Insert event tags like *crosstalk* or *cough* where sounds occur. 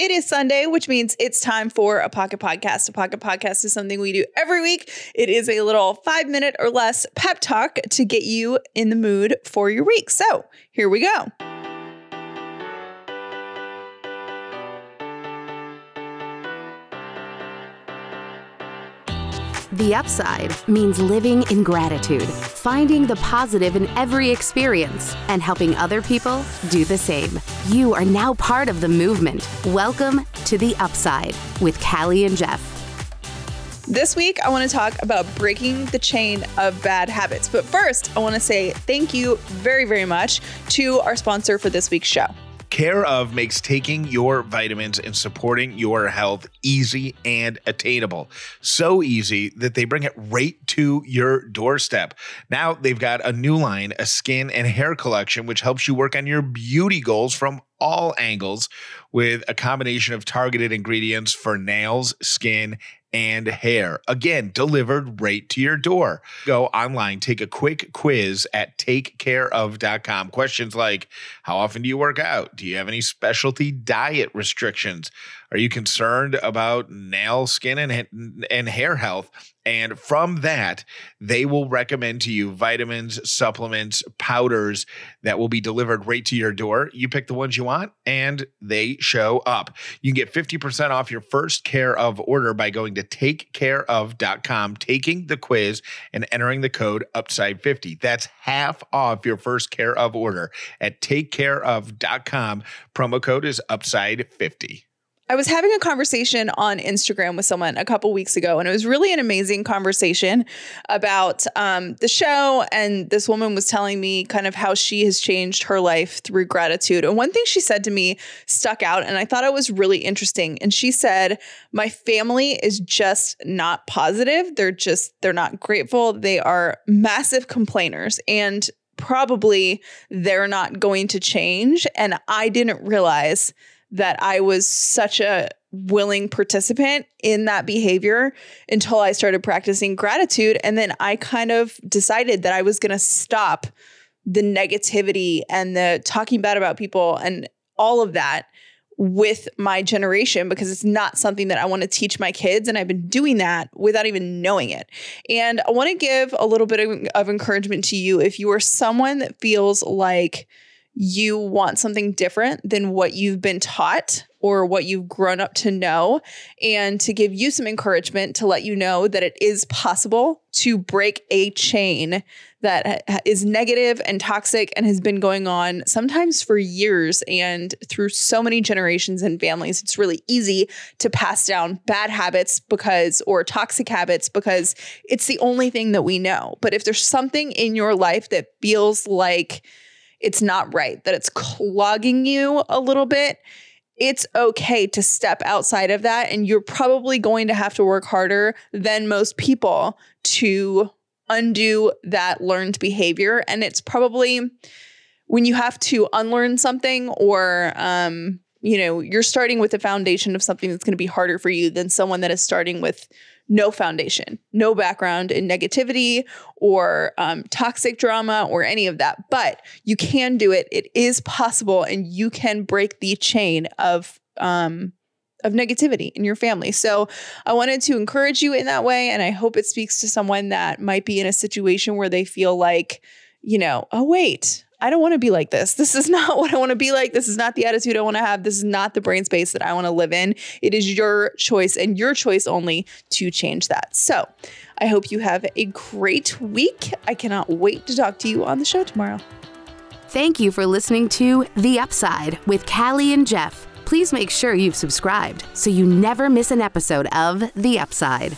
It is Sunday, which means it's time for a pocket podcast. A pocket podcast is something we do every week. It is a little five minute or less pep talk to get you in the mood for your week. So here we go. The upside means living in gratitude, finding the positive in every experience, and helping other people do the same. You are now part of the movement. Welcome to The Upside with Callie and Jeff. This week, I want to talk about breaking the chain of bad habits. But first, I want to say thank you very, very much to our sponsor for this week's show. Care of makes taking your vitamins and supporting your health easy and attainable. So easy that they bring it right to your doorstep. Now they've got a new line, a skin and hair collection, which helps you work on your beauty goals from all angles with a combination of targeted ingredients for nails, skin, and hair. Again, delivered right to your door. Go online, take a quick quiz at takecareof.com. Questions like How often do you work out? Do you have any specialty diet restrictions? Are you concerned about nail, skin, and, and hair health? And from that, they will recommend to you vitamins, supplements, powders that will be delivered right to your door. You pick the ones you want and they show up. You can get 50% off your first care of order by going to takecareof.com, taking the quiz, and entering the code UPSIDE50. That's half off your first care of order at takecareof.com. Promo code is UPSIDE50. I was having a conversation on Instagram with someone a couple weeks ago, and it was really an amazing conversation about um, the show. And this woman was telling me kind of how she has changed her life through gratitude. And one thing she said to me stuck out, and I thought it was really interesting. And she said, My family is just not positive. They're just, they're not grateful. They are massive complainers. And probably they're not going to change. And I didn't realize that I was such a willing participant in that behavior until I started practicing gratitude. And then I kind of decided that I was going to stop the negativity and the talking bad about people and all of that with my generation because it's not something that I want to teach my kids. And I've been doing that without even knowing it. And I want to give a little bit of, of encouragement to you if you are someone that feels like, you want something different than what you've been taught or what you've grown up to know, and to give you some encouragement to let you know that it is possible to break a chain that is negative and toxic and has been going on sometimes for years and through so many generations and families. It's really easy to pass down bad habits because, or toxic habits because it's the only thing that we know. But if there's something in your life that feels like, it's not right, that it's clogging you a little bit, it's okay to step outside of that. And you're probably going to have to work harder than most people to undo that learned behavior. And it's probably when you have to unlearn something or, um, you know, you're starting with the foundation of something that's going to be harder for you than someone that is starting with no foundation, no background in negativity or um, toxic drama or any of that. But you can do it. It is possible, and you can break the chain of um, of negativity in your family. So I wanted to encourage you in that way, and I hope it speaks to someone that might be in a situation where they feel like, you know, oh wait, I don't want to be like this. This is *laughs* not what I want to be like. This is not the attitude I want to have. This is not the brain space that I want to live in. It is your choice and your choice only to change that. So I hope you have a great week. I cannot wait to talk to you on the show tomorrow. Thank you for listening to The Upside with Callie and Jeff. Please make sure you've subscribed so you never miss an episode of The Upside.